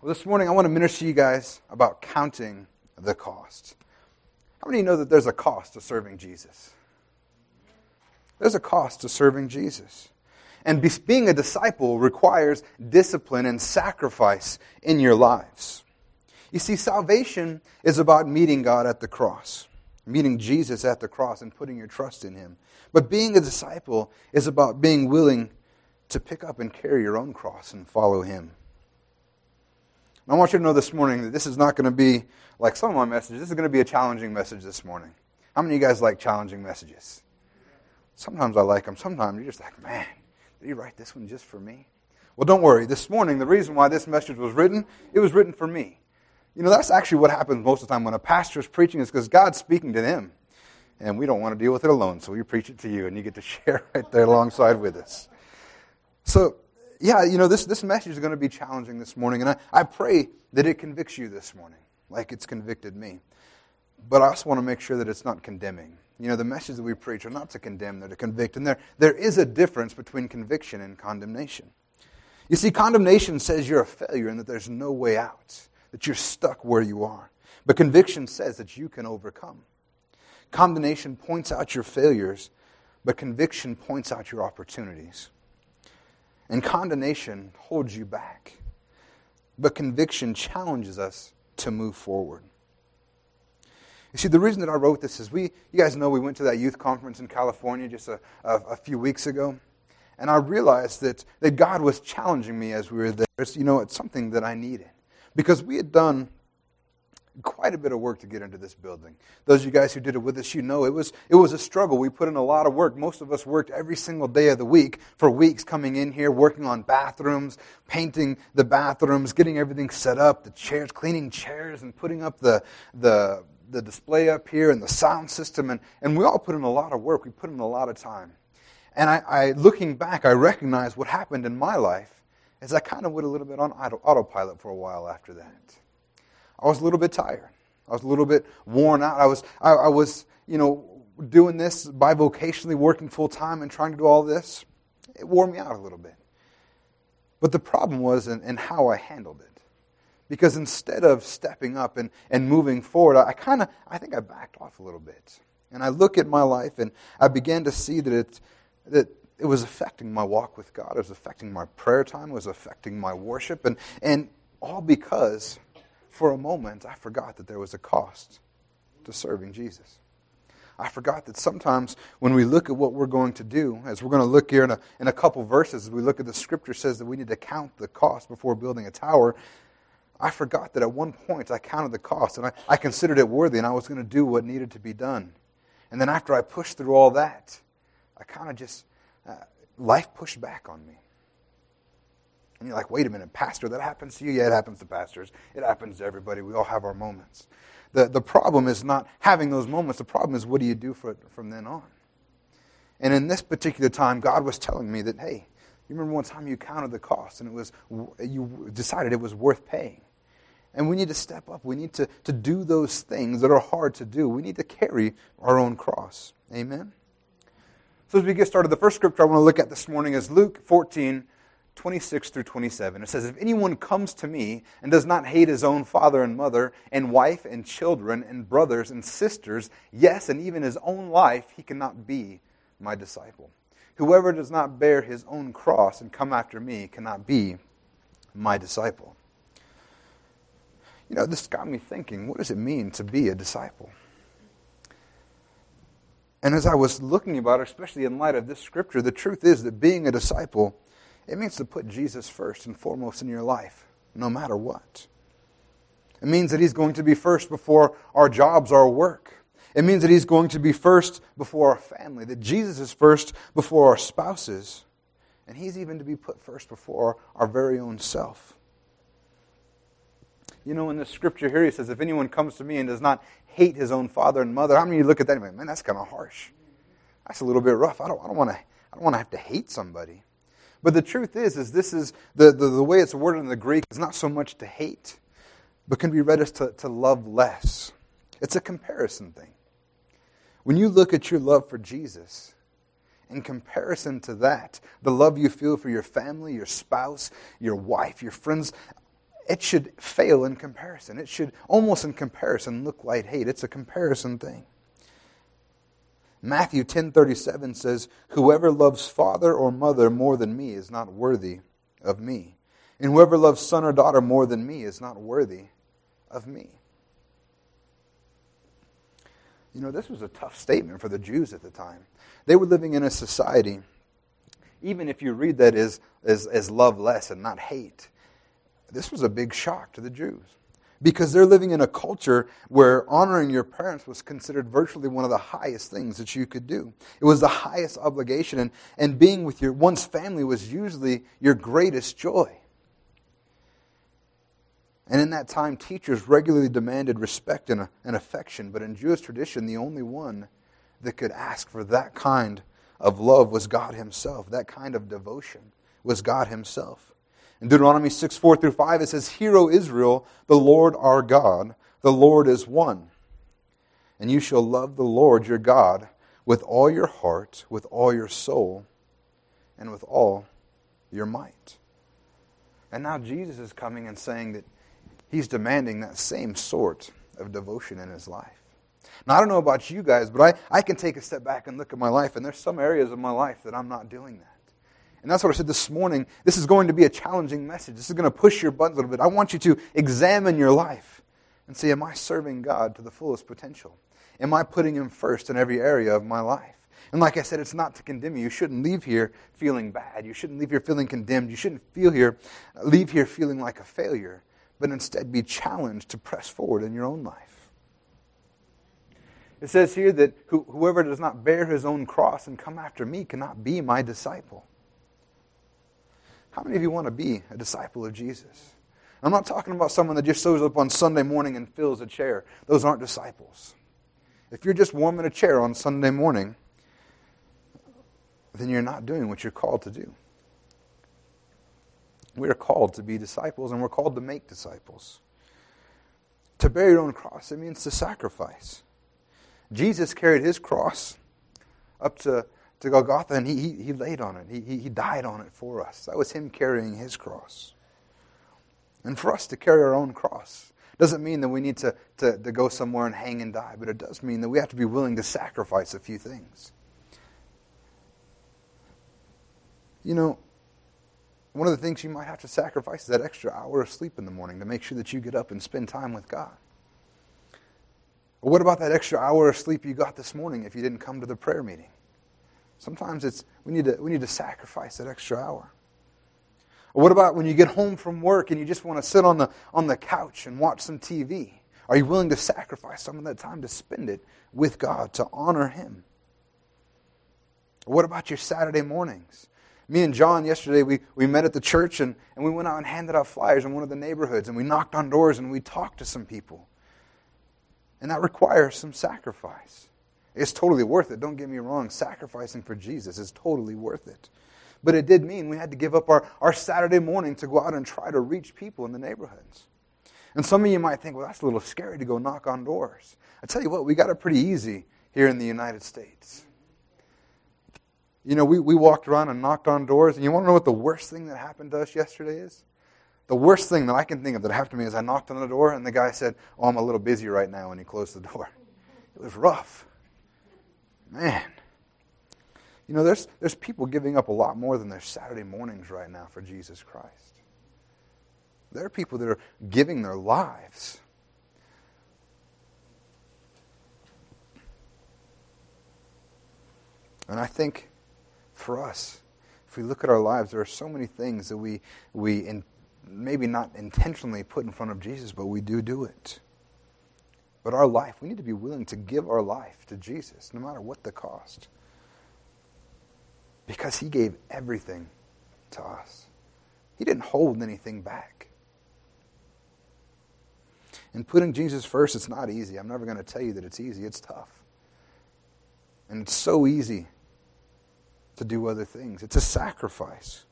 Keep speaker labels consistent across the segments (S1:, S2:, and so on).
S1: Well, this morning I want to minister to you guys about counting the cost. How many you know that there's a cost to serving Jesus? There's a cost to serving Jesus. And being a disciple requires discipline and sacrifice in your lives. You see, salvation is about meeting God at the cross, meeting Jesus at the cross and putting your trust in Him. But being a disciple is about being willing to pick up and carry your own cross and follow Him. I want you to know this morning that this is not going to be like some of my messages. This is going to be a challenging message this morning. How many of you guys like challenging messages? Sometimes I like them. Sometimes you're just like, man, did he write this one just for me? Well, don't worry. This morning, the reason why this message was written, it was written for me. You know, that's actually what happens most of the time when a pastor is preaching, is because God's speaking to them. And we don't want to deal with it alone, so we preach it to you, and you get to share right there alongside with us. So, yeah, you know, this, this message is going to be challenging this morning, and I, I pray that it convicts you this morning, like it's convicted me. But I also want to make sure that it's not condemning. You know, the messages that we preach are not to condemn, they're to convict. And there, there is a difference between conviction and condemnation. You see, condemnation says you're a failure and that there's no way out, that you're stuck where you are. But conviction says that you can overcome. Condemnation points out your failures, but conviction points out your opportunities. And condemnation holds you back, but conviction challenges us to move forward. You see, the reason that I wrote this is we, you guys know we went to that youth conference in California just a, a, a few weeks ago. And I realized that, that God was challenging me as we were there. It's, you know, it's something that I needed. Because we had done quite a bit of work to get into this building. Those of you guys who did it with us, you know it was, it was a struggle. We put in a lot of work. Most of us worked every single day of the week for weeks coming in here, working on bathrooms, painting the bathrooms, getting everything set up, the chairs, cleaning chairs, and putting up the, the, the display up here and the sound system, and, and we all put in a lot of work. We put in a lot of time. And I, I looking back, I recognize what happened in my life is I kind of went a little bit on auto, autopilot for a while after that. I was a little bit tired. I was a little bit worn out. I was, I, I was, you know, doing this bivocationally, working full time, and trying to do all this. It wore me out a little bit. But the problem was in, in how I handled it. Because instead of stepping up and, and moving forward, I, I kind of, I think I backed off a little bit. And I look at my life and I began to see that it, that it was affecting my walk with God. It was affecting my prayer time. It was affecting my worship. And, and all because, for a moment, I forgot that there was a cost to serving Jesus. I forgot that sometimes when we look at what we're going to do, as we're going to look here in a, in a couple verses, as we look at the scripture says that we need to count the cost before building a tower, I forgot that at one point I counted the cost and I, I considered it worthy and I was going to do what needed to be done. And then after I pushed through all that, I kind of just, uh, life pushed back on me. And you're like, wait a minute, Pastor, that happens to you? Yeah, it happens to pastors. It happens to everybody. We all have our moments. The, the problem is not having those moments. The problem is what do you do for, from then on? And in this particular time, God was telling me that, hey, you remember one time you counted the cost and it was, you decided it was worth paying. And we need to step up. We need to, to do those things that are hard to do. We need to carry our own cross. Amen? So, as we get started, the first scripture I want to look at this morning is Luke 14, 26 through 27. It says, If anyone comes to me and does not hate his own father and mother, and wife and children, and brothers and sisters, yes, and even his own life, he cannot be my disciple. Whoever does not bear his own cross and come after me cannot be my disciple. You know, this got me thinking what does it mean to be a disciple? And as I was looking about it, especially in light of this scripture, the truth is that being a disciple, it means to put Jesus first and foremost in your life, no matter what. It means that He's going to be first before our jobs, our work. It means that He's going to be first before our family, that Jesus is first before our spouses, and He's even to be put first before our very own self. You know, in the scripture here, he says, If anyone comes to me and does not hate his own father and mother, how many of you look at that and like, man, that's kind of harsh. That's a little bit rough. I don't, I don't want to I don't want to have to hate somebody. But the truth is, is this is the, the, the way it's worded in the Greek is not so much to hate, but can be read as to, to love less. It's a comparison thing. When you look at your love for Jesus, in comparison to that, the love you feel for your family, your spouse, your wife, your friends, it should fail in comparison. It should almost in comparison look like hate. It's a comparison thing. Matthew 10:37 says, "Whoever loves father or mother more than me is not worthy of me, and whoever loves son or daughter more than me is not worthy of me." You know, this was a tough statement for the Jews at the time. They were living in a society, even if you read that as, as, as love less and not hate, this was a big shock to the Jews because they're living in a culture where honoring your parents was considered virtually one of the highest things that you could do. It was the highest obligation, and, and being with your one's family was usually your greatest joy. And in that time, teachers regularly demanded respect and, and affection, but in Jewish tradition, the only one that could ask for that kind of love was God Himself. That kind of devotion was God Himself. In Deuteronomy 6 4 through 5, it says, Hear, O Israel, the Lord our God, the Lord is one. And you shall love the Lord your God with all your heart, with all your soul, and with all your might. And now Jesus is coming and saying that he's demanding that same sort of devotion in his life. Now, I don't know about you guys, but I, I can take a step back and look at my life, and there's some areas of my life that I'm not doing that. And that's what I said this morning. This is going to be a challenging message. This is going to push your buttons a little bit. I want you to examine your life and say, Am I serving God to the fullest potential? Am I putting Him first in every area of my life? And like I said, it's not to condemn you. You shouldn't leave here feeling bad. You shouldn't leave here feeling condemned. You shouldn't feel here, leave here feeling like a failure, but instead be challenged to press forward in your own life. It says here that whoever does not bear his own cross and come after me cannot be my disciple. How many of you want to be a disciple of Jesus? I'm not talking about someone that just shows up on Sunday morning and fills a chair. Those aren't disciples. If you're just warming a chair on Sunday morning, then you're not doing what you're called to do. We are called to be disciples and we're called to make disciples. To bear your own cross, it means to sacrifice. Jesus carried his cross up to to Golgotha and he, he, he laid on it. He, he, he died on it for us. That was him carrying his cross. And for us to carry our own cross doesn't mean that we need to, to, to go somewhere and hang and die, but it does mean that we have to be willing to sacrifice a few things. You know, one of the things you might have to sacrifice is that extra hour of sleep in the morning to make sure that you get up and spend time with God. What about that extra hour of sleep you got this morning if you didn't come to the prayer meeting? Sometimes it's we need to we need to sacrifice that extra hour. Or what about when you get home from work and you just want to sit on the on the couch and watch some TV? Are you willing to sacrifice some of that time to spend it with God to honor him? Or what about your Saturday mornings? Me and John yesterday we, we met at the church and, and we went out and handed out flyers in one of the neighborhoods and we knocked on doors and we talked to some people. And that requires some sacrifice. It's totally worth it. Don't get me wrong. Sacrificing for Jesus is totally worth it. But it did mean we had to give up our, our Saturday morning to go out and try to reach people in the neighborhoods. And some of you might think, well, that's a little scary to go knock on doors. I tell you what, we got it pretty easy here in the United States. You know, we, we walked around and knocked on doors, and you want to know what the worst thing that happened to us yesterday is? The worst thing that I can think of that happened to me is I knocked on the door, and the guy said, Oh, I'm a little busy right now, and he closed the door. It was rough. Man. You know, there's, there's people giving up a lot more than their Saturday mornings right now for Jesus Christ. There are people that are giving their lives. And I think for us, if we look at our lives, there are so many things that we, we in, maybe not intentionally put in front of Jesus, but we do do it. But our life, we need to be willing to give our life to Jesus, no matter what the cost. Because he gave everything to us, he didn't hold anything back. And putting Jesus first, it's not easy. I'm never going to tell you that it's easy, it's tough. And it's so easy to do other things. It's a sacrifice,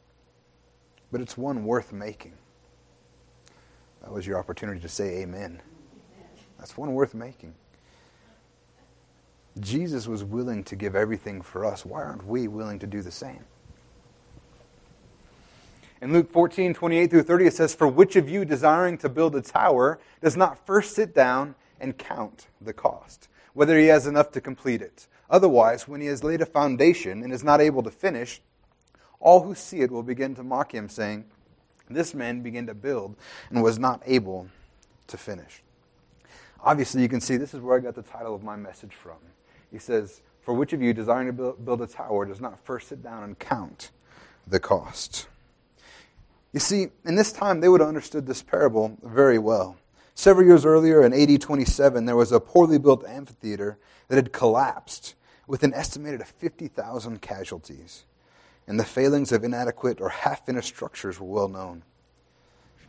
S1: but it's one worth making. That was your opportunity to say amen. That's one worth making. Jesus was willing to give everything for us. Why aren't we willing to do the same? In Luke 14, 28 through 30, it says, For which of you desiring to build a tower does not first sit down and count the cost, whether he has enough to complete it? Otherwise, when he has laid a foundation and is not able to finish, all who see it will begin to mock him, saying, This man began to build and was not able to finish. Obviously, you can see this is where I got the title of my message from. He says, For which of you desiring to build a tower does not first sit down and count the cost? You see, in this time, they would have understood this parable very well. Several years earlier, in AD 27, there was a poorly built amphitheater that had collapsed with an estimated of 50,000 casualties. And the failings of inadequate or half finished structures were well known.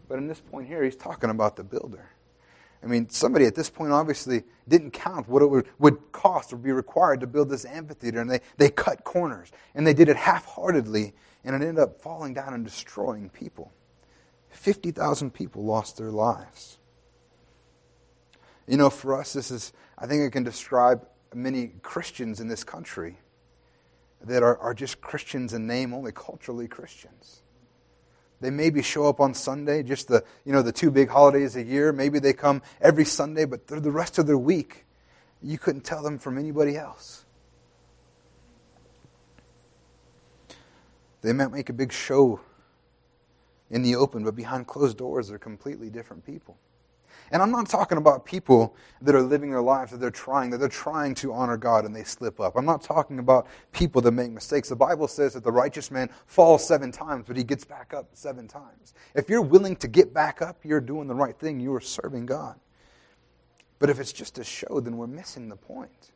S1: But in this point here, he's talking about the builder. I mean, somebody at this point obviously didn't count what it would, would cost or be required to build this amphitheater, and they, they cut corners, and they did it half heartedly and it ended up falling down and destroying people. 50,000 people lost their lives. You know, for us, this is, I think it can describe many Christians in this country that are, are just Christians in name only, culturally Christians. They maybe show up on Sunday, just the, you know, the two big holidays a year. Maybe they come every Sunday, but the rest of their week, you couldn't tell them from anybody else. They might make a big show in the open, but behind closed doors, they're completely different people. And I'm not talking about people that are living their lives that they're trying, that they're trying to honor God and they slip up. I'm not talking about people that make mistakes. The Bible says that the righteous man falls seven times, but he gets back up seven times. If you're willing to get back up, you're doing the right thing. You are serving God. But if it's just a show, then we're missing the point.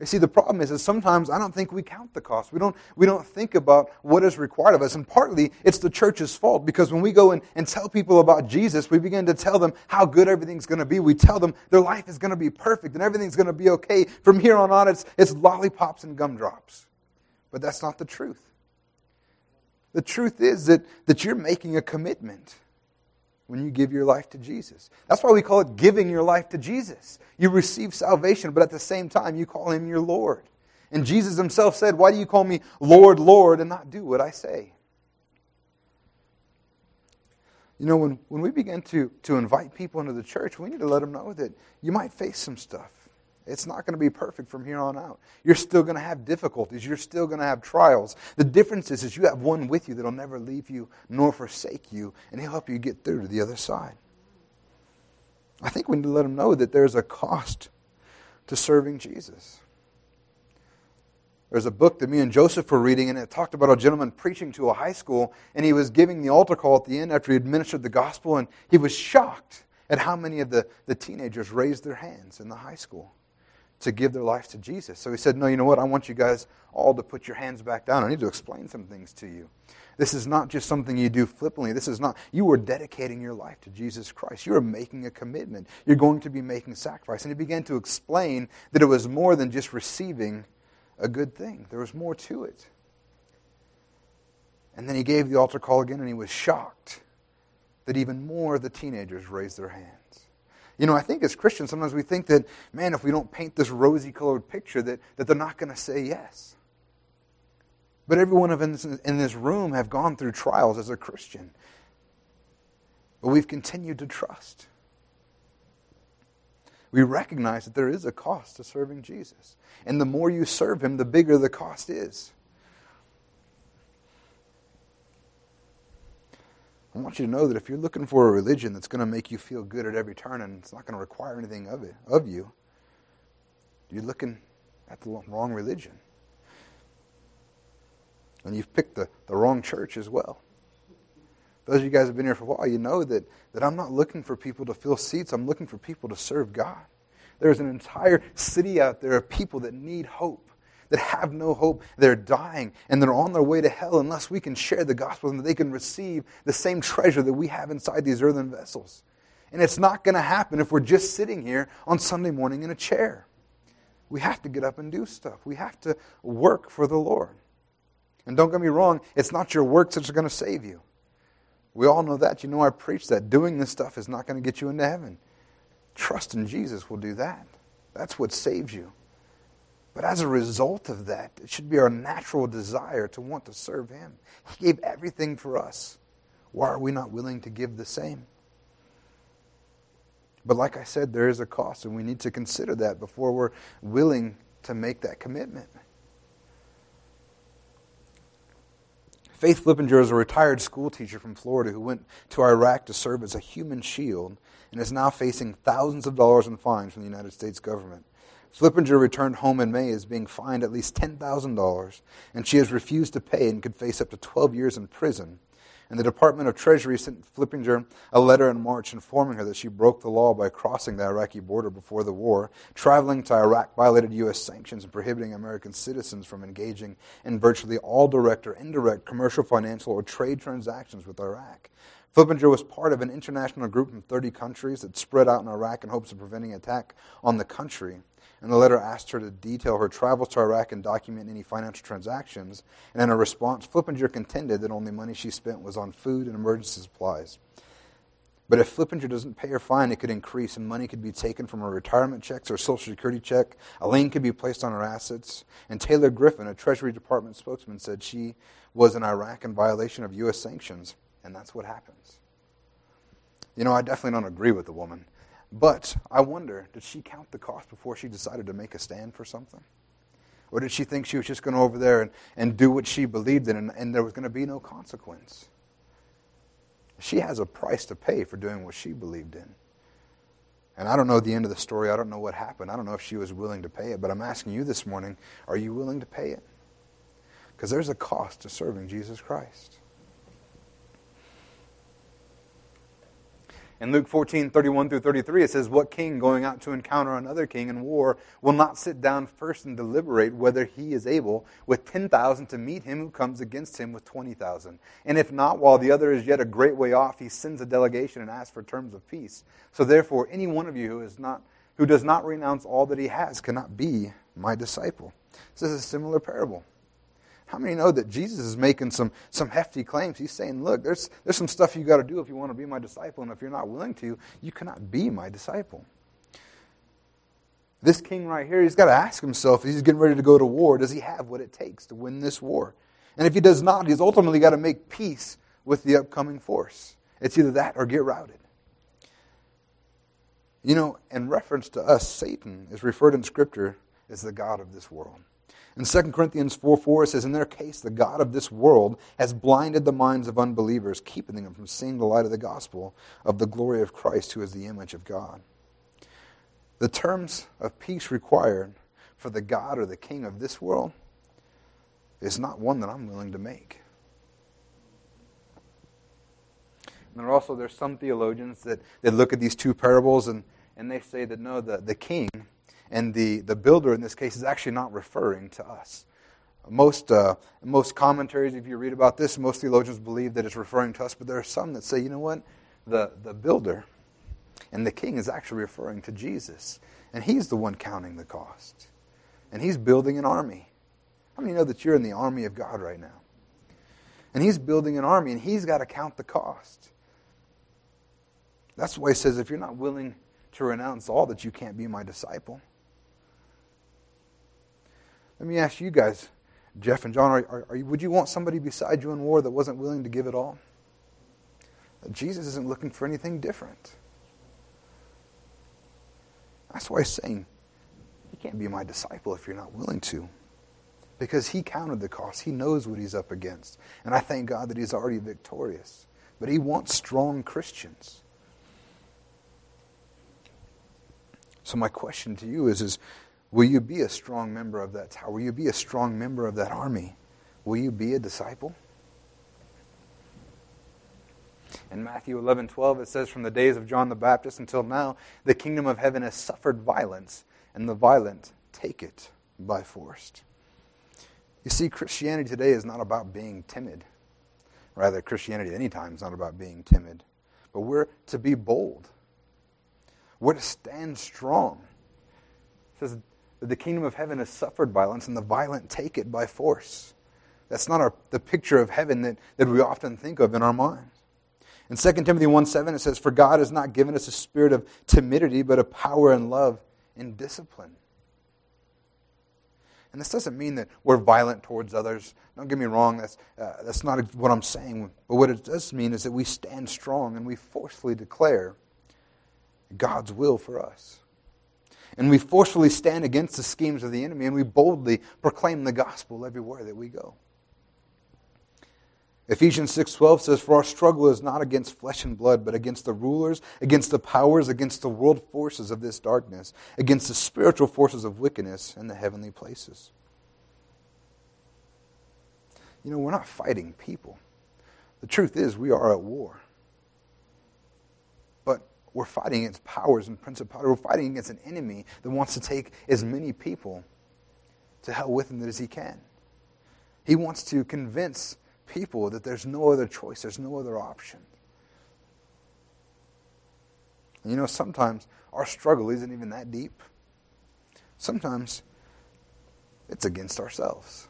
S1: You see, the problem is that sometimes I don't think we count the cost. We don't, we don't think about what is required of us. And partly it's the church's fault because when we go in and tell people about Jesus, we begin to tell them how good everything's going to be. We tell them their life is going to be perfect and everything's going to be okay. From here on out, it's, it's lollipops and gumdrops. But that's not the truth. The truth is that, that you're making a commitment when you give your life to Jesus. That's why we call it giving your life to Jesus. You receive salvation, but at the same time, you call him your Lord. And Jesus himself said, Why do you call me Lord, Lord, and not do what I say? You know, when, when we begin to, to invite people into the church, we need to let them know that you might face some stuff. It's not going to be perfect from here on out. You're still going to have difficulties. You're still going to have trials. The difference is, is you have one with you that'll never leave you nor forsake you, and he'll help you get through to the other side. I think we need to let them know that there's a cost to serving Jesus. There's a book that me and Joseph were reading, and it talked about a gentleman preaching to a high school, and he was giving the altar call at the end after he administered the gospel, and he was shocked at how many of the, the teenagers raised their hands in the high school to give their life to Jesus. So he said, No, you know what? I want you guys all to put your hands back down. I need to explain some things to you. This is not just something you do flippantly. This is not, you are dedicating your life to Jesus Christ. You are making a commitment. You're going to be making sacrifice. And he began to explain that it was more than just receiving a good thing, there was more to it. And then he gave the altar call again, and he was shocked that even more of the teenagers raised their hands. You know, I think as Christians, sometimes we think that, man, if we don't paint this rosy colored picture, that, that they're not going to say yes. But every one of us in this room have gone through trials as a Christian. But we've continued to trust. We recognize that there is a cost to serving Jesus. And the more you serve him, the bigger the cost is. I want you to know that if you're looking for a religion that's going to make you feel good at every turn and it's not going to require anything of it of you, you're looking at the wrong religion. And you've picked the, the wrong church as well. Those of you guys have been here for a while, you know that, that I'm not looking for people to fill seats. I'm looking for people to serve God. There's an entire city out there of people that need hope that have no hope. They're dying and they're on their way to hell unless we can share the gospel and they can receive the same treasure that we have inside these earthen vessels. And it's not going to happen if we're just sitting here on Sunday morning in a chair. We have to get up and do stuff. We have to work for the Lord. And don't get me wrong, it's not your works that's going to save you. We all know that. You know, I preach that. Doing this stuff is not going to get you into heaven. Trust in Jesus will do that. That's what saves you. But as a result of that, it should be our natural desire to want to serve Him. He gave everything for us. Why are we not willing to give the same? But like I said, there is a cost, and we need to consider that before we're willing to make that commitment. Faith Flippinger is a retired school teacher from Florida who went to Iraq to serve as a human shield and is now facing thousands of dollars in fines from the United States government. Flippinger returned home in May as being fined at least $10,000, and she has refused to pay and could face up to 12 years in prison and the Department of Treasury sent Flippinger a letter in March informing her that she broke the law by crossing the Iraqi border before the war, traveling to Iraq, violated U.S. sanctions, and prohibiting American citizens from engaging in virtually all direct or indirect commercial, financial, or trade transactions with Iraq. Flippinger was part of an international group from 30 countries that spread out in Iraq in hopes of preventing attack on the country and the letter asked her to detail her travels to Iraq and document any financial transactions. And in a response, Flippinger contended that only money she spent was on food and emergency supplies. But if Flippinger doesn't pay her fine, it could increase, and money could be taken from her retirement checks or Social Security check. A lien could be placed on her assets. And Taylor Griffin, a Treasury Department spokesman, said she was in Iraq in violation of U.S. sanctions, and that's what happens. You know, I definitely don't agree with the woman. But I wonder, did she count the cost before she decided to make a stand for something? Or did she think she was just going over there and, and do what she believed in and, and there was going to be no consequence? She has a price to pay for doing what she believed in. And I don't know the end of the story. I don't know what happened. I don't know if she was willing to pay it. But I'm asking you this morning are you willing to pay it? Because there's a cost to serving Jesus Christ. In Luke 14, 31 through 33, it says, What king going out to encounter another king in war will not sit down first and deliberate whether he is able with 10,000 to meet him who comes against him with 20,000? And if not, while the other is yet a great way off, he sends a delegation and asks for terms of peace. So therefore, any one of you who, is not, who does not renounce all that he has cannot be my disciple. This is a similar parable. How many know that Jesus is making some, some hefty claims? He's saying, look, there's, there's some stuff you got to do if you want to be my disciple, and if you're not willing to, you cannot be my disciple. This king right here, he's got to ask himself, he's getting ready to go to war, does he have what it takes to win this war? And if he does not, he's ultimately got to make peace with the upcoming force. It's either that or get routed. You know, in reference to us, Satan is referred in Scripture as the God of this world. In 2 Corinthians 4 4, it says, In their case, the God of this world has blinded the minds of unbelievers, keeping them from seeing the light of the gospel of the glory of Christ, who is the image of God. The terms of peace required for the God or the king of this world is not one that I'm willing to make. And there are also there's some theologians that, that look at these two parables and, and they say that no, the, the king and the, the builder in this case is actually not referring to us. Most, uh, most commentaries, if you read about this, most theologians believe that it's referring to us, but there are some that say, you know what? The, the builder and the king is actually referring to Jesus. And he's the one counting the cost. And he's building an army. How many know that you're in the army of God right now? And he's building an army, and he's got to count the cost. That's why he says, if you're not willing to renounce all, that you can't be my disciple. Let me ask you guys, Jeff and John, are, are, are you, would you want somebody beside you in war that wasn't willing to give it all? Jesus isn't looking for anything different. That's why he's saying, you can't be my disciple if you're not willing to. Because he counted the cost. He knows what he's up against. And I thank God that he's already victorious. But he wants strong Christians. So my question to you is, is Will you be a strong member of that tower? Will you be a strong member of that army? Will you be a disciple? In Matthew 11, 12, it says, From the days of John the Baptist until now, the kingdom of heaven has suffered violence, and the violent take it by force. You see, Christianity today is not about being timid. Rather, Christianity any time is not about being timid. But we're to be bold. We're to stand strong. It says, that the kingdom of heaven has suffered violence, and the violent take it by force. That's not our, the picture of heaven that, that we often think of in our minds. In 2 Timothy 1 7, it says, For God has not given us a spirit of timidity, but of power and love and discipline. And this doesn't mean that we're violent towards others. Don't get me wrong, that's, uh, that's not what I'm saying. But what it does mean is that we stand strong and we forcefully declare God's will for us. And we forcefully stand against the schemes of the enemy and we boldly proclaim the gospel everywhere that we go. Ephesians 6:12 says for our struggle is not against flesh and blood but against the rulers, against the powers, against the world forces of this darkness, against the spiritual forces of wickedness in the heavenly places. You know, we're not fighting people. The truth is we are at war. We're fighting against powers and principalities. We're fighting against an enemy that wants to take as many people to hell with him as he can. He wants to convince people that there's no other choice, there's no other option. You know, sometimes our struggle isn't even that deep. Sometimes it's against ourselves,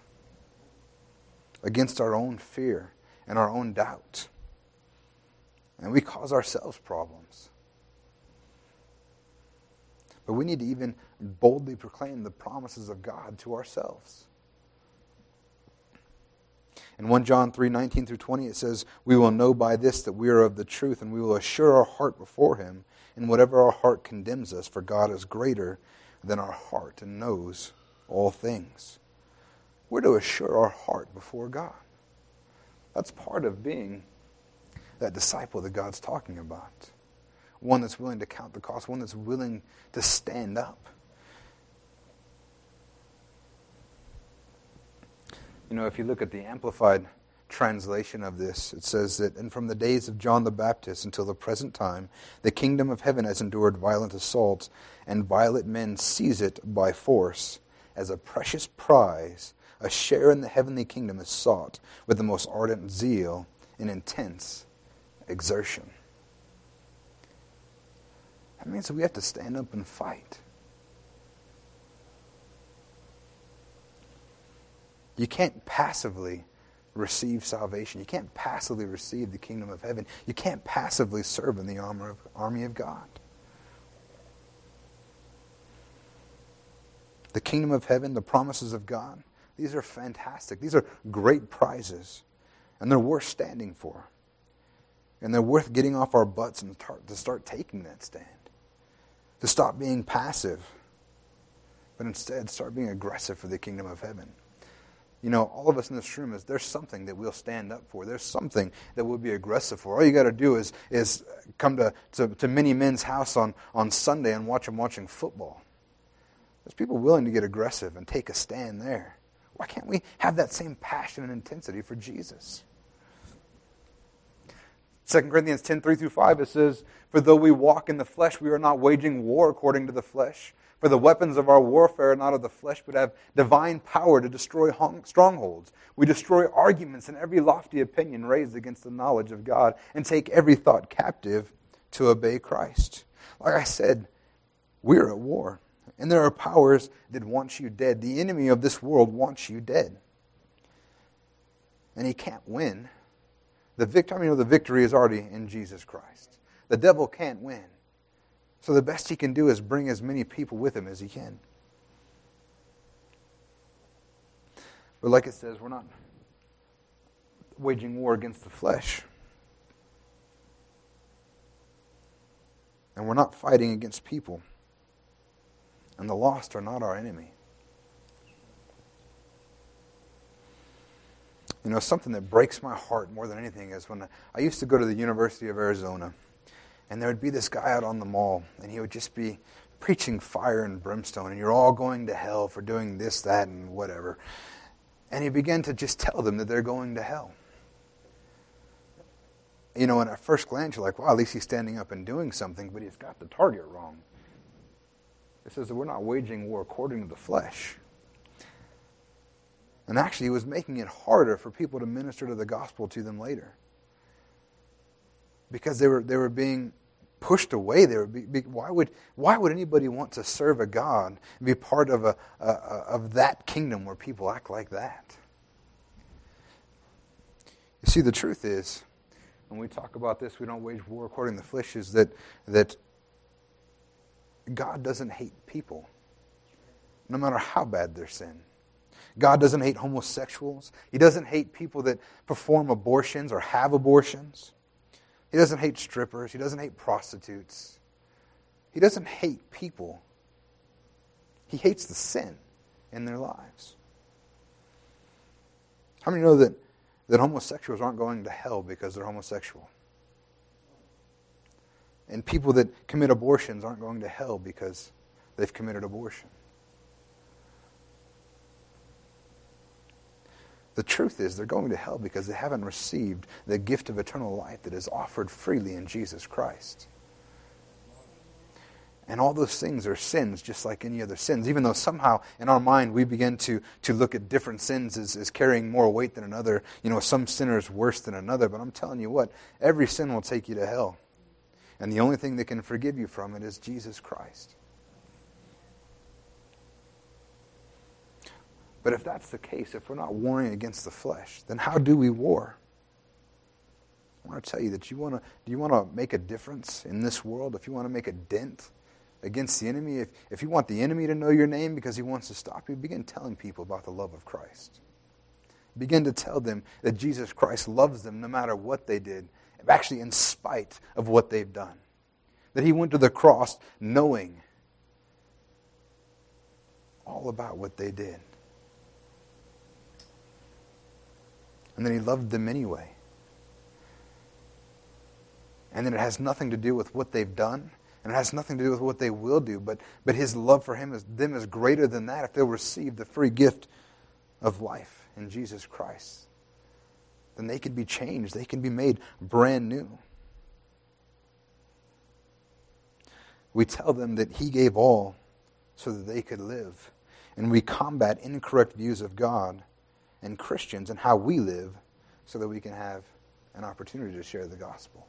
S1: against our own fear and our own doubt. And we cause ourselves problems. But we need to even boldly proclaim the promises of God to ourselves. In 1 John 3 19 through 20, it says, We will know by this that we are of the truth, and we will assure our heart before Him in whatever our heart condemns us, for God is greater than our heart and knows all things. We're to assure our heart before God. That's part of being that disciple that God's talking about. One that's willing to count the cost, one that's willing to stand up. You know, if you look at the Amplified translation of this, it says that, and from the days of John the Baptist until the present time, the kingdom of heaven has endured violent assaults, and violent men seize it by force. As a precious prize, a share in the heavenly kingdom is sought with the most ardent zeal and intense exertion. That means we have to stand up and fight. You can't passively receive salvation. You can't passively receive the kingdom of heaven. You can't passively serve in the armor army of God. The kingdom of heaven, the promises of God, these are fantastic. These are great prizes, and they're worth standing for. And they're worth getting off our butts and to start taking that stand. To stop being passive, but instead start being aggressive for the kingdom of heaven you know, all of us in this room is there's something that we'll stand up for. There's something that we'll be aggressive for. All you got to do is is come to, to, to many men's house on, on Sunday and watch them watching football. There's people willing to get aggressive and take a stand there. Why can't we have that same passion and intensity for Jesus? 2 Corinthians 10, 3 through 5, it says, For though we walk in the flesh, we are not waging war according to the flesh. For the weapons of our warfare are not of the flesh, but have divine power to destroy strongholds. We destroy arguments and every lofty opinion raised against the knowledge of God, and take every thought captive to obey Christ. Like I said, we're at war. And there are powers that want you dead. The enemy of this world wants you dead. And he can't win. The victory, I mean, the victory is already in Jesus Christ. The devil can't win. So the best he can do is bring as many people with him as he can. But like it says, we're not waging war against the flesh. And we're not fighting against people. And the lost are not our enemy. You know, something that breaks my heart more than anything is when I used to go to the University of Arizona. And there would be this guy out on the mall, and he would just be preaching fire and brimstone, and you're all going to hell for doing this, that, and whatever. And he began to just tell them that they're going to hell. You know, and at first glance, you're like, wow, at least he's standing up and doing something, but he's got the target wrong. It says that we're not waging war according to the flesh. And actually, he was making it harder for people to minister to the gospel to them later. Because they were, they were being pushed away there. Why would, why would anybody want to serve a God and be part of, a, a, of that kingdom where people act like that? You see, the truth is, when we talk about this, we don't wage war according to the flesh, is that, that God doesn't hate people, no matter how bad their sin. God doesn't hate homosexuals. He doesn't hate people that perform abortions or have abortions. He doesn't hate strippers. He doesn't hate prostitutes. He doesn't hate people. He hates the sin in their lives. How many know that, that homosexuals aren't going to hell because they're homosexual? And people that commit abortions aren't going to hell because they've committed abortion. The truth is, they're going to hell because they haven't received the gift of eternal life that is offered freely in Jesus Christ. And all those things are sins, just like any other sins, even though somehow in our mind we begin to, to look at different sins as, as carrying more weight than another. You know, some sinner is worse than another, but I'm telling you what, every sin will take you to hell. And the only thing that can forgive you from it is Jesus Christ. But if that's the case, if we're not warring against the flesh, then how do we war? I want to tell you that you want to do you want to make a difference in this world? If you want to make a dent against the enemy, if, if you want the enemy to know your name because he wants to stop you, begin telling people about the love of Christ. Begin to tell them that Jesus Christ loves them no matter what they did, actually, in spite of what they've done. That he went to the cross knowing all about what they did. And then he loved them anyway. And then it has nothing to do with what they've done and it has nothing to do with what they will do, but, but his love for him is, them is greater than that if they'll receive the free gift of life in Jesus Christ. Then they can be changed, they can be made brand new. We tell them that he gave all so that they could live. And we combat incorrect views of God and Christians and how we live so that we can have an opportunity to share the gospel.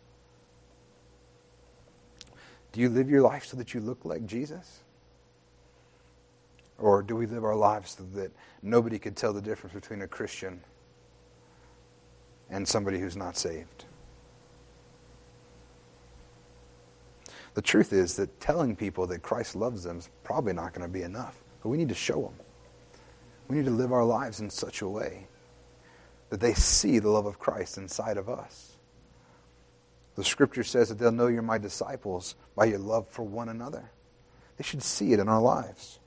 S1: Do you live your life so that you look like Jesus? Or do we live our lives so that nobody could tell the difference between a Christian and somebody who's not saved? The truth is that telling people that Christ loves them is probably not going to be enough. But we need to show them. We need to live our lives in such a way that they see the love of Christ inside of us. The scripture says that they'll know you're my disciples by your love for one another. They should see it in our lives.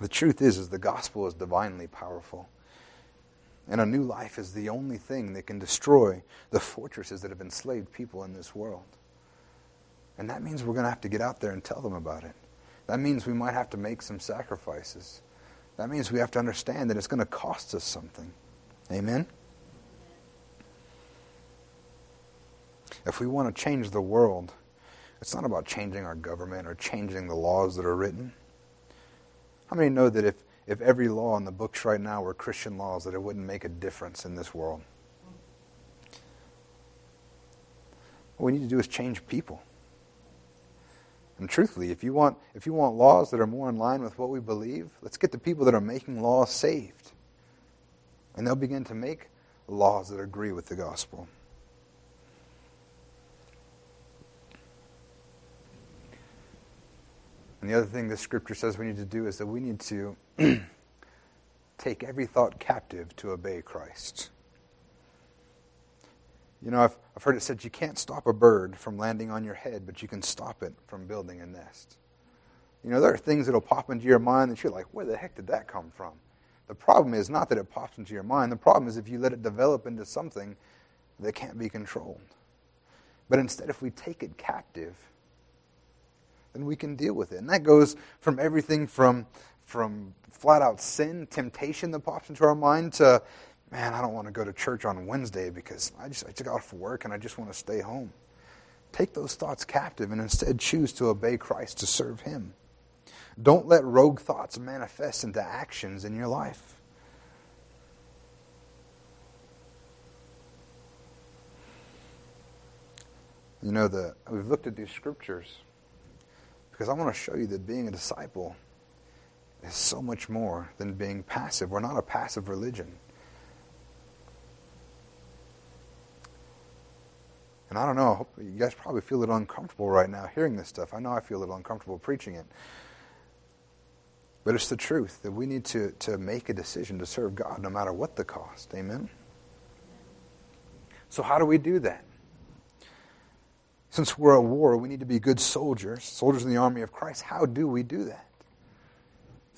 S1: The truth is, is the gospel is divinely powerful. And a new life is the only thing that can destroy the fortresses that have enslaved people in this world. And that means we're going to have to get out there and tell them about it. That means we might have to make some sacrifices. That means we have to understand that it's going to cost us something. Amen? If we want to change the world, it's not about changing our government or changing the laws that are written. How many know that if, if every law in the books right now were Christian laws, that it wouldn't make a difference in this world? What we need to do is change people. And truthfully, if you want if you want laws that are more in line with what we believe, let's get the people that are making laws saved. And they'll begin to make laws that agree with the gospel. And the other thing the scripture says we need to do is that we need to take every thought captive to obey Christ. You know, I've, I've heard it said you can't stop a bird from landing on your head, but you can stop it from building a nest. You know, there are things that'll pop into your mind that you're like, where the heck did that come from? The problem is not that it pops into your mind. The problem is if you let it develop into something that can't be controlled. But instead, if we take it captive, then we can deal with it. And that goes from everything from, from flat out sin, temptation that pops into our mind, to man, I don't want to go to church on Wednesday because I just I took off work and I just want to stay home. Take those thoughts captive and instead choose to obey Christ to serve Him. Don't let rogue thoughts manifest into actions in your life. You know, the, we've looked at these scriptures because I want to show you that being a disciple is so much more than being passive. We're not a passive religion. And I don't know, you guys probably feel a little uncomfortable right now hearing this stuff. I know I feel a little uncomfortable preaching it. But it's the truth that we need to, to make a decision to serve God no matter what the cost. Amen? So, how do we do that? Since we're at war, we need to be good soldiers, soldiers in the army of Christ. How do we do that?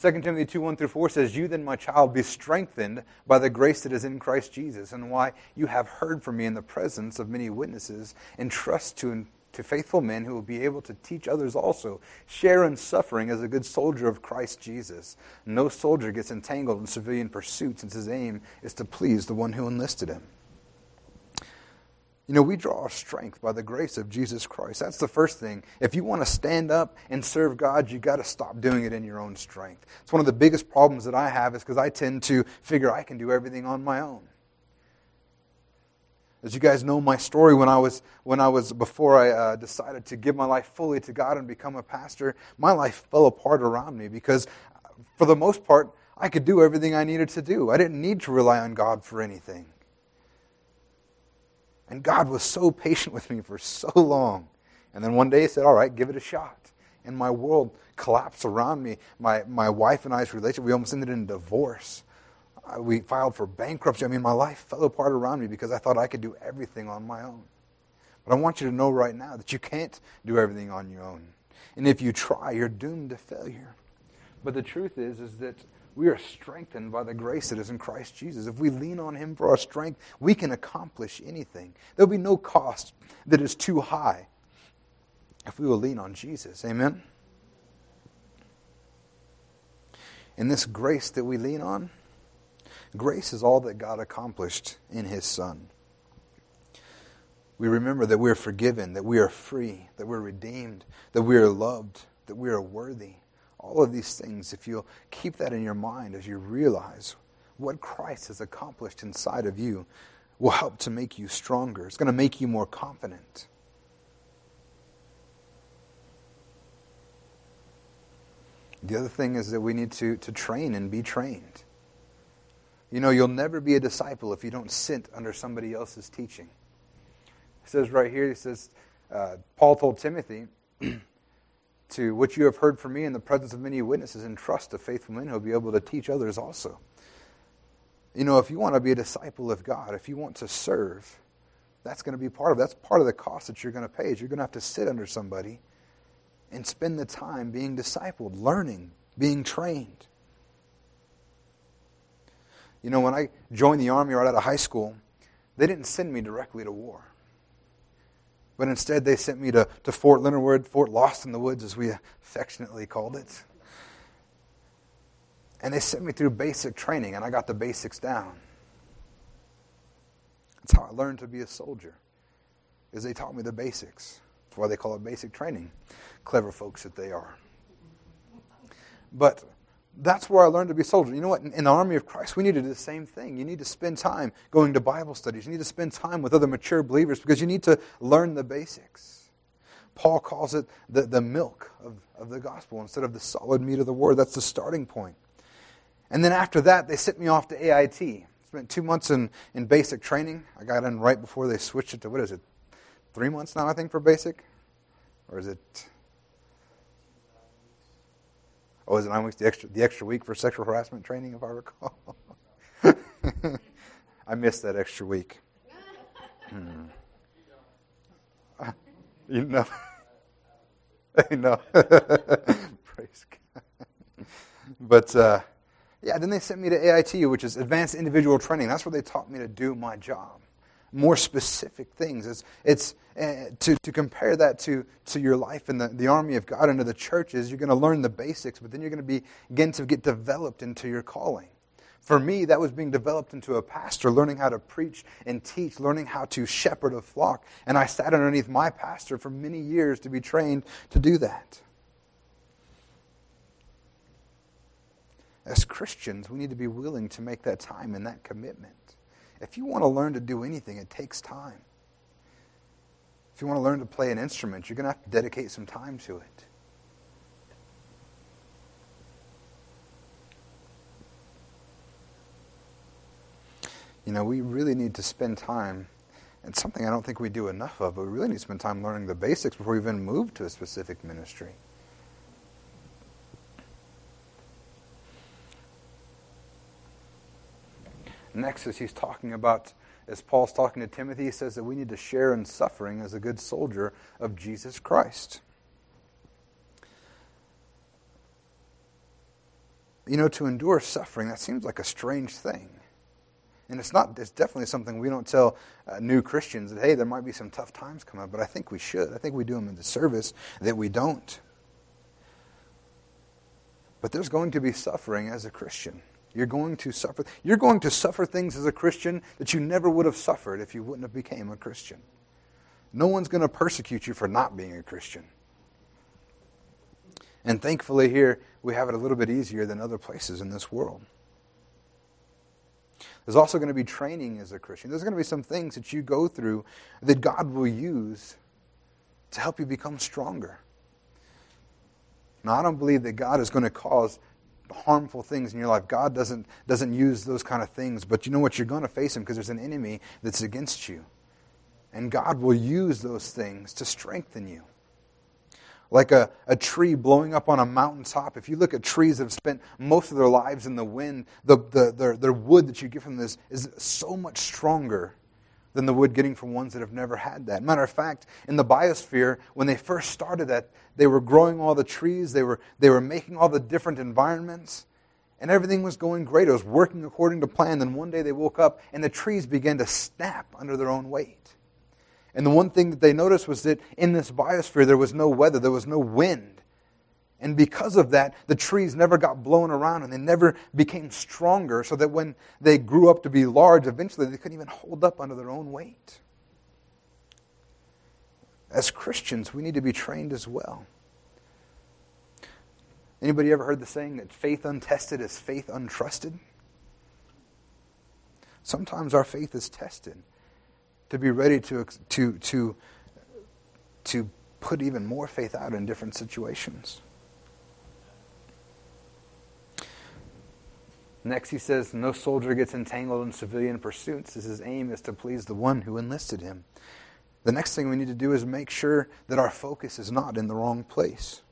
S1: 2 Timothy 2 1 through 4 says, You then, my child, be strengthened by the grace that is in Christ Jesus, and why you have heard from me in the presence of many witnesses, and trust to, to faithful men who will be able to teach others also. Share in suffering as a good soldier of Christ Jesus. No soldier gets entangled in civilian pursuits, since his aim is to please the one who enlisted him. You know, we draw our strength by the grace of Jesus Christ. That's the first thing. If you want to stand up and serve God, you got to stop doing it in your own strength. It's one of the biggest problems that I have is because I tend to figure I can do everything on my own. As you guys know my story when I was when I was before I uh, decided to give my life fully to God and become a pastor, my life fell apart around me because for the most part I could do everything I needed to do. I didn't need to rely on God for anything. And God was so patient with me for so long. And then one day he said, All right, give it a shot. And my world collapsed around me. My, my wife and I's relationship, we almost ended in divorce. We filed for bankruptcy. I mean, my life fell apart around me because I thought I could do everything on my own. But I want you to know right now that you can't do everything on your own. And if you try, you're doomed to failure. But the truth is, is that we are strengthened by the grace that is in Christ Jesus. If we lean on Him for our strength, we can accomplish anything. There'll be no cost that is too high if we will lean on Jesus. Amen? And this grace that we lean on, grace is all that God accomplished in His Son. We remember that we are forgiven, that we are free, that we're redeemed, that we are loved, that we are worthy. All of these things, if you'll keep that in your mind as you realize what Christ has accomplished inside of you, will help to make you stronger. It's going to make you more confident. The other thing is that we need to, to train and be trained. You know, you'll never be a disciple if you don't sit under somebody else's teaching. It says right here, he says, uh, Paul told Timothy, to what you have heard from me in the presence of many witnesses and trust to faithful men who will be able to teach others also. You know, if you want to be a disciple of God, if you want to serve, that's going to be part of that's part of the cost that you're going to pay. Is you're going to have to sit under somebody and spend the time being discipled, learning, being trained. You know, when I joined the army right out of high school, they didn't send me directly to war. But instead, they sent me to, to Fort Leonard Wood, Fort Lost in the Woods, as we affectionately called it. And they sent me through basic training, and I got the basics down. That's how I learned to be a soldier, is they taught me the basics. That's why they call it basic training. Clever folks that they are. But that's where I learned to be a soldier. You know what? In, in, the army of Christ, we need to do the same thing. You need to spend time going to Bible studies. You need to spend time with other mature believers because you need to learn the basics. Paul calls it the, the milk of, of the gospel instead of the solid meat of the word. That's the starting point. And then after that, they sent me off to AIT. Spent two months in, in basic training. I got in right before they switched it to, what is it, three months now, I think, for basic? Or is it Oh, is it nine weeks? The extra, the extra week for sexual harassment training, if I recall. I missed that extra week. Hmm. You know. I know. Praise God. But uh, yeah, then they sent me to AIT, which is Advanced Individual Training. That's where they taught me to do my job more specific things. It's, it's uh, to, to compare that to, to your life in the, the army of God and to the churches, you're going to learn the basics, but then you're going to be, begin to get developed into your calling. For me, that was being developed into a pastor, learning how to preach and teach, learning how to shepherd a flock. And I sat underneath my pastor for many years to be trained to do that. As Christians, we need to be willing to make that time and that commitment. If you want to learn to do anything, it takes time. If you want to learn to play an instrument, you're going to have to dedicate some time to it. You know, we really need to spend time It's something I don't think we do enough of, but we really need to spend time learning the basics before we even move to a specific ministry. Next, as he's talking about, as Paul's talking to Timothy, he says that we need to share in suffering as a good soldier of Jesus Christ. You know, to endure suffering, that seems like a strange thing. And it's not, it's definitely something we don't tell uh, new Christians that, hey, there might be some tough times coming up, but I think we should. I think we do them in the service that we don't. But there's going to be suffering as a Christian. You're going to suffer. You're going to suffer things as a Christian that you never would have suffered if you wouldn't have became a Christian. No one's going to persecute you for not being a Christian. And thankfully, here we have it a little bit easier than other places in this world. There's also going to be training as a Christian. There's going to be some things that you go through that God will use to help you become stronger. Now, I don't believe that God is going to cause harmful things in your life. God doesn't, doesn't use those kind of things, but you know what? You're going to face them because there's an enemy that's against you. And God will use those things to strengthen you. Like a, a tree blowing up on a mountaintop. If you look at trees that have spent most of their lives in the wind, the, the, their, their wood that you get from this is so much stronger than the wood getting from ones that have never had that. Matter of fact, in the biosphere, when they first started that, they were growing all the trees, they were, they were making all the different environments, and everything was going great. It was working according to plan. Then one day they woke up and the trees began to snap under their own weight. And the one thing that they noticed was that in this biosphere there was no weather, there was no wind. And because of that, the trees never got blown around and they never became stronger, so that when they grew up to be large, eventually they couldn't even hold up under their own weight. As Christians, we need to be trained as well. Anybody ever heard the saying that faith untested is faith untrusted? Sometimes our faith is tested to be ready to, to, to, to put even more faith out in different situations. Next, he says, No soldier gets entangled in civilian pursuits, as his aim is to please the one who enlisted him. The next thing we need to do is make sure that our focus is not in the wrong place.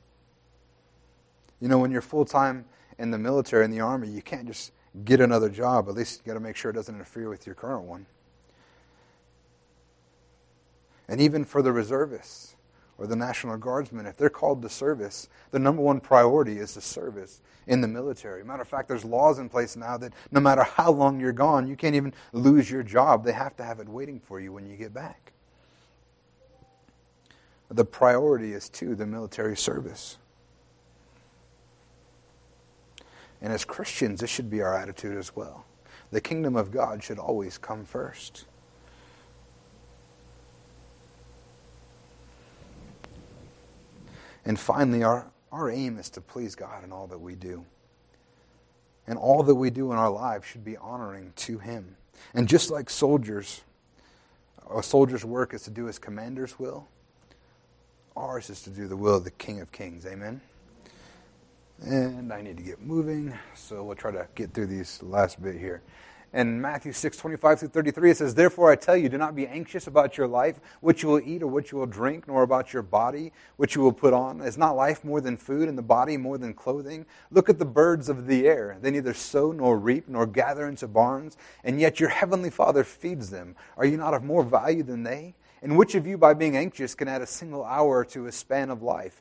S1: You know, when you're full time in the military, in the army, you can't just get another job. At least you got to make sure it doesn't interfere with your current one. And even for the reservists or the National Guardsmen, if they're called to service, the number one priority is the service in the military. Matter of fact, there's laws in place now that no matter how long you're gone, you can't even lose your job. They have to have it waiting for you when you get back. The priority is to the military service. And as Christians, this should be our attitude as well. The kingdom of God should always come first. And finally, our, our aim is to please God in all that we do. And all that we do in our lives should be honoring to Him. And just like soldiers, a soldier's work is to do his commander's will, ours is to do the will of the King of Kings. Amen? And I need to get moving, so we'll try to get through these last bit here. In Matthew 6, 25 through 33, it says, Therefore I tell you, do not be anxious about your life, what you will eat or what you will drink, nor about your body, what you will put on. Is not life more than food, and the body more than clothing? Look at the birds of the air. They neither sow nor reap nor gather into barns, and yet your heavenly Father feeds them. Are you not of more value than they? And which of you, by being anxious, can add a single hour to a span of life?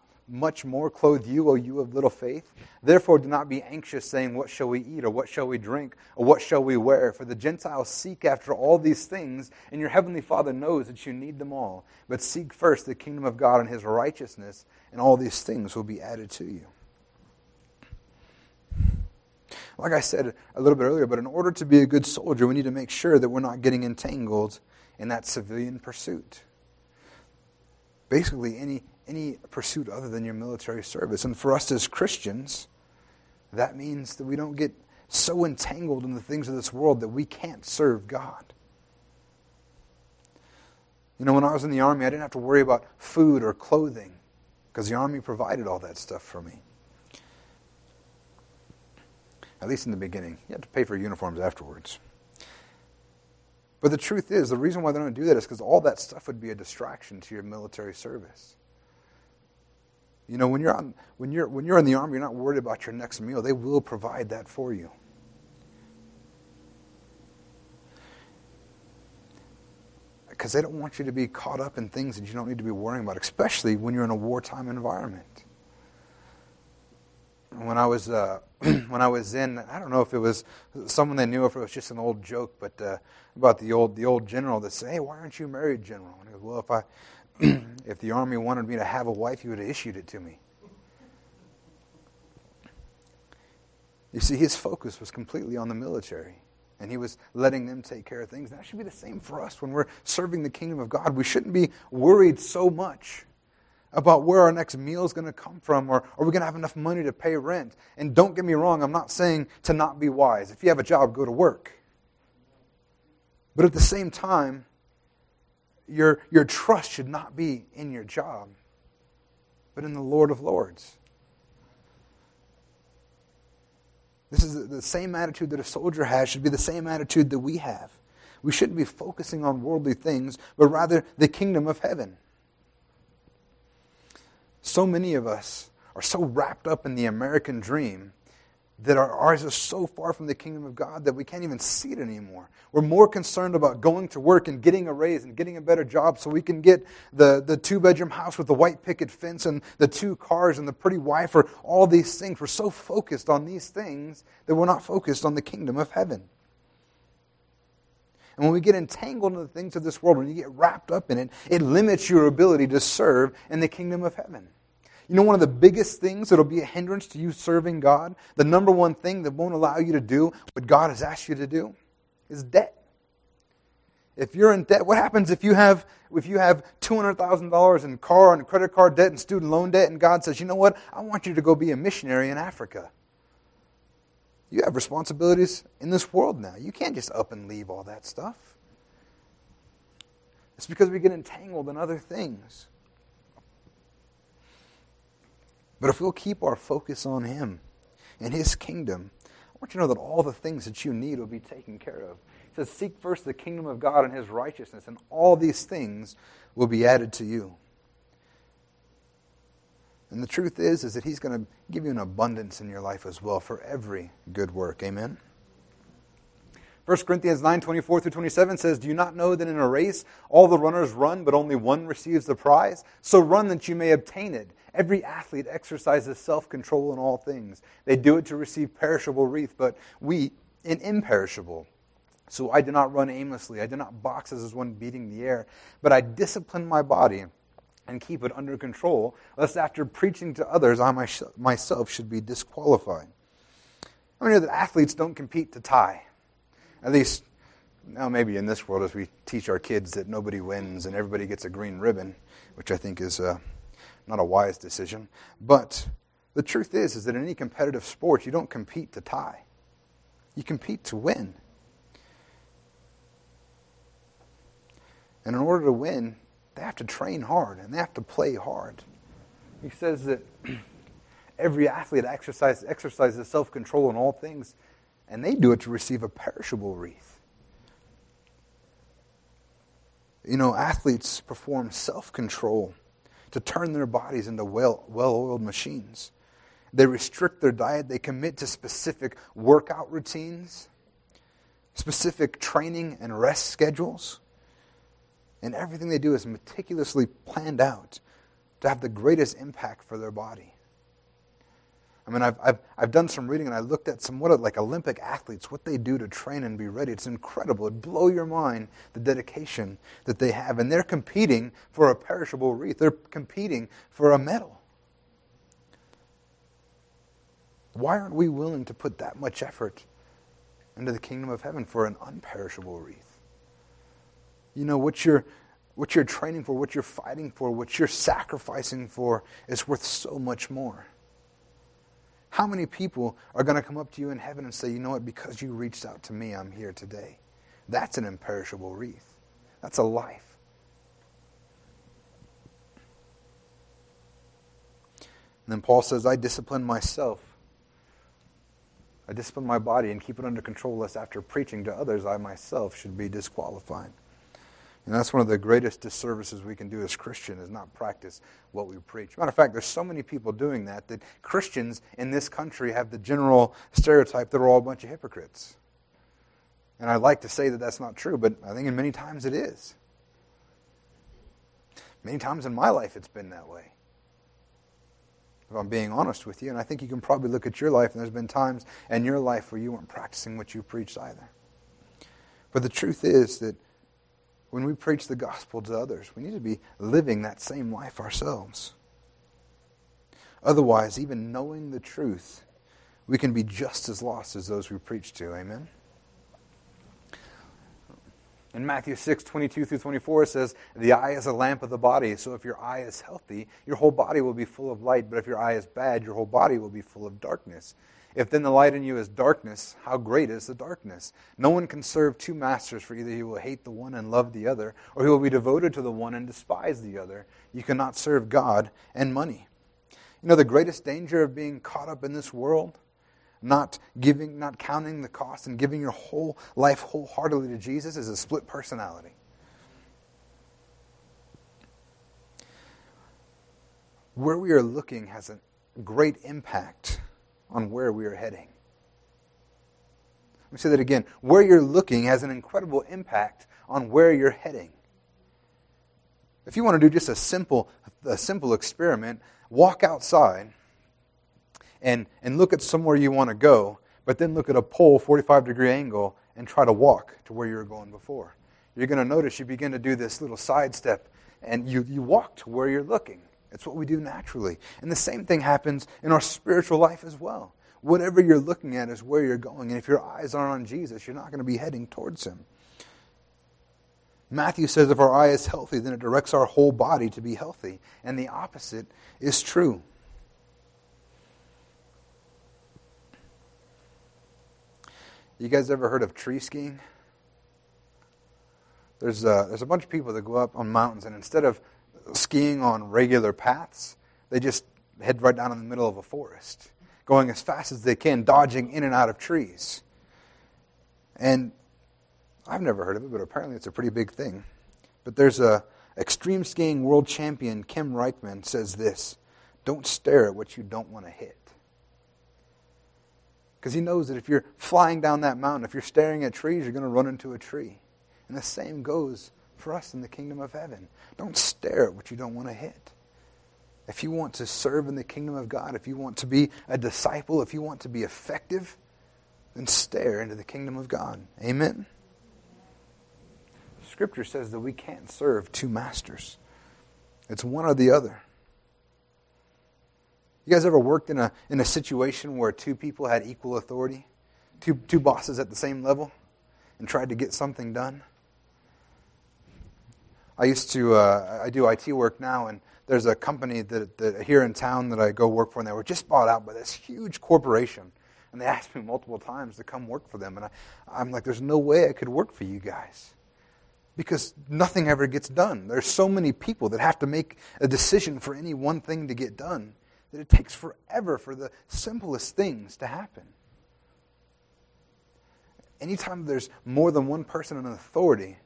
S1: much more clothe you, O you of little faith? Therefore, do not be anxious, saying, What shall we eat, or what shall we drink, or what shall we wear? For the Gentiles seek after all these things, and your heavenly Father knows that you need them all. But seek first the kingdom of God and his righteousness, and all these things will be added to you. Like I said a little bit earlier, but in order to be a good soldier, we need to make sure that we're not getting entangled in that civilian pursuit. Basically, any any pursuit other than your military service. And for us as Christians, that means that we don't get so entangled in the things of this world that we can't serve God. You know, when I was in the Army, I didn't have to worry about food or clothing because the Army provided all that stuff for me. At least in the beginning. You had to pay for uniforms afterwards. But the truth is, the reason why they don't do that is because all that stuff would be a distraction to your military service. You know, when you're, on, when, you're, when you're in the Army, you're not worried about your next meal. They will provide that for you. because they don't want you to be caught up in things that you don't need to be worrying about, especially when you're in a wartime environment. When I was uh, when I was in, I don't know if it was someone they knew, if it was just an old joke, but uh, about the old the old general that said, "Hey, why aren't you married, general?" And he goes, "Well, if I if the army wanted me to have a wife, he would have issued it to me." You see, his focus was completely on the military and he was letting them take care of things. That should be the same for us when we're serving the kingdom of God. We shouldn't be worried so much about where our next meal is going to come from or are we going to have enough money to pay rent. And don't get me wrong, I'm not saying to not be wise. If you have a job, go to work. But at the same time, your, your trust should not be in your job, but in the Lord of Lords. This is the same attitude that a soldier has, should be the same attitude that we have. We shouldn't be focusing on worldly things, but rather the kingdom of heaven. So many of us are so wrapped up in the American dream that our eyes are so far from the kingdom of God that we can't even see it anymore. We're more concerned about going to work and getting a raise and getting a better job so we can get the, the two bedroom house with the white picket fence and the two cars and the pretty wife or all these things. We're so focused on these things that we're not focused on the kingdom of heaven. And when we get entangled in the things of this world, when you get wrapped up in it, it limits your ability to serve in the kingdom of heaven. You know, one of the biggest things that'll be a hindrance to you serving God, the number one thing that won't allow you to do what God has asked you to do, is debt. If you're in debt, what happens if you have if you have two hundred thousand dollars in car and credit card debt and student loan debt, and God says, you know what, I want you to go be a missionary in Africa. You have responsibilities in this world now. You can't just up and leave all that stuff. It's because we get entangled in other things. But if we'll keep our focus on Him and His kingdom, I want you to know that all the things that you need will be taken care of. He says, Seek first the kingdom of God and His righteousness, and all these things will be added to you. And the truth is, is that He's going to give you an abundance in your life as well for every good work. Amen. 1 Corinthians 9 24 through 27 says, Do you not know that in a race all the runners run, but only one receives the prize? So run that you may obtain it. Every athlete exercises self control in all things. They do it to receive perishable wreath, but we in imperishable. So I do not run aimlessly. I do not box as one beating the air, but I discipline my body and keep it under control, lest after preaching to others, I myself should be disqualified. I mean that athletes don't compete to tie. At least, now maybe in this world, as we teach our kids that nobody wins and everybody gets a green ribbon, which I think is. Uh, not a wise decision. But the truth is, is that in any competitive sport, you don't compete to tie. You compete to win. And in order to win, they have to train hard and they have to play hard. He says that every athlete exercise, exercises self control in all things, and they do it to receive a perishable wreath. You know, athletes perform self control to turn their bodies into well oiled machines. They restrict their diet, they commit to specific workout routines, specific training and rest schedules. And everything they do is meticulously planned out to have the greatest impact for their body. I mean, I've, I've, I've done some reading and I looked at some what like Olympic athletes, what they do to train and be ready. It's incredible. It blow your mind the dedication that they have, and they're competing for a perishable wreath. They're competing for a medal. Why aren't we willing to put that much effort into the kingdom of heaven for an unperishable wreath? You know what you're what you're training for, what you're fighting for, what you're sacrificing for is worth so much more. How many people are going to come up to you in heaven and say, you know what, because you reached out to me, I'm here today? That's an imperishable wreath. That's a life. And then Paul says, I discipline myself. I discipline my body and keep it under control, lest after preaching to others, I myself should be disqualified. And that's one of the greatest disservices we can do as Christians is not practice what we preach. Matter of fact, there's so many people doing that that Christians in this country have the general stereotype that we're all a bunch of hypocrites. And I'd like to say that that's not true, but I think in many times it is. Many times in my life it's been that way. If I'm being honest with you, and I think you can probably look at your life, and there's been times in your life where you weren't practicing what you preached either. But the truth is that when we preach the gospel to others, we need to be living that same life ourselves. Otherwise, even knowing the truth, we can be just as lost as those we preach to. Amen? In Matthew 6, 22 through 24, it says, The eye is a lamp of the body. So if your eye is healthy, your whole body will be full of light. But if your eye is bad, your whole body will be full of darkness. If then the light in you is darkness, how great is the darkness? No one can serve two masters, for either he will hate the one and love the other, or he will be devoted to the one and despise the other. You cannot serve God and money. You know, the greatest danger of being caught up in this world, not giving, not counting the cost and giving your whole life wholeheartedly to Jesus is a split personality. Where we are looking has a great impact on where we are heading. Let me say that again. Where you're looking has an incredible impact on where you're heading. If you want to do just a simple, a simple experiment, walk outside and, and look at somewhere you want to go, but then look at a pole, 45 degree angle, and try to walk to where you were going before. You're going to notice you begin to do this little side step, and you, you walk to where you're looking. It's what we do naturally. And the same thing happens in our spiritual life as well. Whatever you're looking at is where you're going. And if your eyes aren't on Jesus, you're not going to be heading towards Him. Matthew says if our eye is healthy, then it directs our whole body to be healthy. And the opposite is true. You guys ever heard of tree skiing? There's a, there's a bunch of people that go up on mountains, and instead of skiing on regular paths. They just head right down in the middle of a forest, going as fast as they can, dodging in and out of trees. And I've never heard of it, but apparently it's a pretty big thing. But there's a extreme skiing world champion, Kim Reichhelm, says this Don't stare at what you don't want to hit. Because he knows that if you're flying down that mountain, if you're staring at trees, you're going to run into a tree. And the same goes for us in the kingdom of heaven. Don't stare at what you don't want to hit. If you want to serve in the kingdom of God, if you want to be a disciple, if you want to be effective, then stare into the kingdom of God. Amen? Scripture says that we can't serve two masters, it's one or the other. You guys ever worked in a, in a situation where two people had equal authority? Two, two bosses at the same level and tried to get something done? I used to, uh, I do IT work now, and there's a company that, that here in town that I go work for, and they were just bought out by this huge corporation. And they asked me multiple times to come work for them. And I, I'm like, there's no way I could work for you guys. Because nothing ever gets done. There's so many people that have to make a decision for any one thing to get done that it takes forever for the simplest things to happen. Anytime there's more than one person in authority,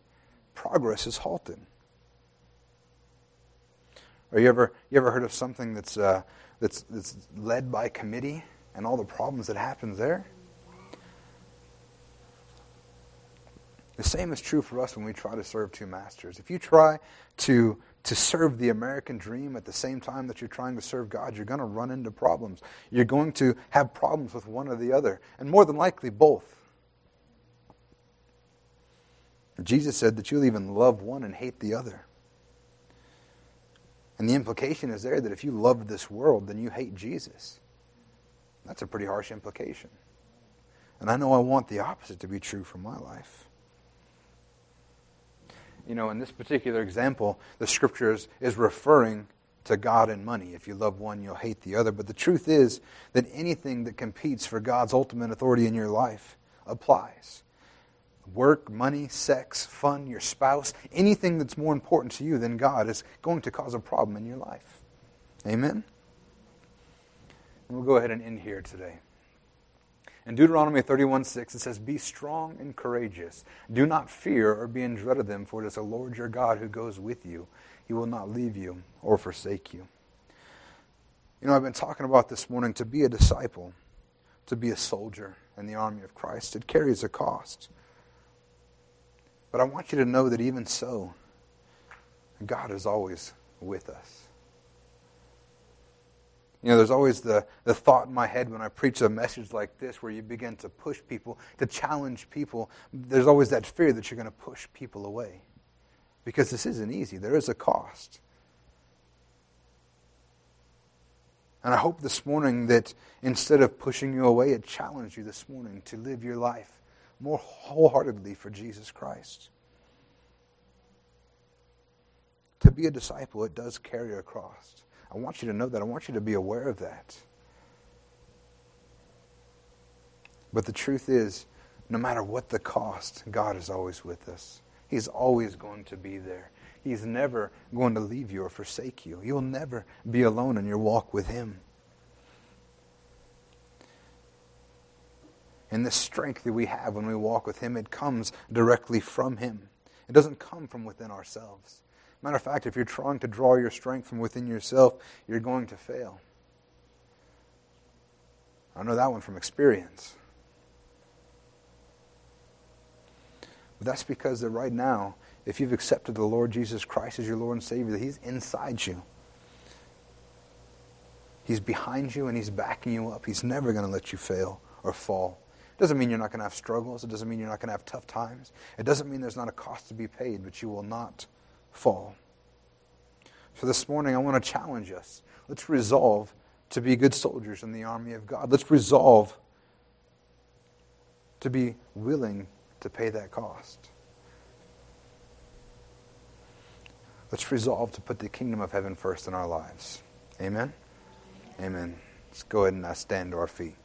S1: progress is halted. Or you ever you ever heard of something that's uh, that's that's led by committee and all the problems that happens there? The same is true for us when we try to serve two masters. If you try to to serve the American dream at the same time that you're trying to serve God, you're going to run into problems. You're going to have problems with one or the other, and more than likely both. Jesus said that you'll even love one and hate the other. And the implication is there that if you love this world, then you hate Jesus. That's a pretty harsh implication. And I know I want the opposite to be true for my life. You know, in this particular example, the scriptures is referring to God and money. If you love one, you'll hate the other. But the truth is that anything that competes for God's ultimate authority in your life applies work, money, sex, fun, your spouse, anything that's more important to you than God is going to cause a problem in your life. Amen? And we'll go ahead and end here today. In Deuteronomy 31 6, it says, Be strong and courageous. Do not fear or be in dread of them, for it is the Lord your God who goes with you. He will not leave you or forsake you. You know, I've been talking about this morning to be a disciple, to be a soldier in the army of Christ. It carries a cost. But I want you to know that even so, God is always with us. You know, there's always the, the thought in my head when I preach a message like this where you begin to push people, to challenge people. There's always that fear that you're going to push people away. Because this isn't easy, there is a cost. And I hope this morning that instead of pushing you away, it challenged you this morning to live your life more wholeheartedly for Jesus Christ. To be a disciple, it does carry a cross. I want you to know that. I want you to be aware of that. But the truth is, no matter what the cost, God is always with us. He's always going to be there. He's never going to leave you or forsake you. You'll never be alone in your walk with Him. And the strength that we have when we walk with Him, it comes directly from Him. It doesn't come from within ourselves. Matter of fact, if you're trying to draw your strength from within yourself, you're going to fail. I know that one from experience. But that's because that right now, if you've accepted the Lord Jesus Christ as your Lord and Savior, that He's inside you. He's behind you and He's backing you up. He's never going to let you fail or fall. Doesn't mean you're not going to have struggles. It doesn't mean you're not going to have tough times. It doesn't mean there's not a cost to be paid, but you will not fall. So this morning, I want to challenge us. Let's resolve to be good soldiers in the army of God. Let's resolve to be willing to pay that cost. Let's resolve to put the kingdom of heaven first in our lives. Amen? Amen. Let's go ahead and uh, stand to our feet.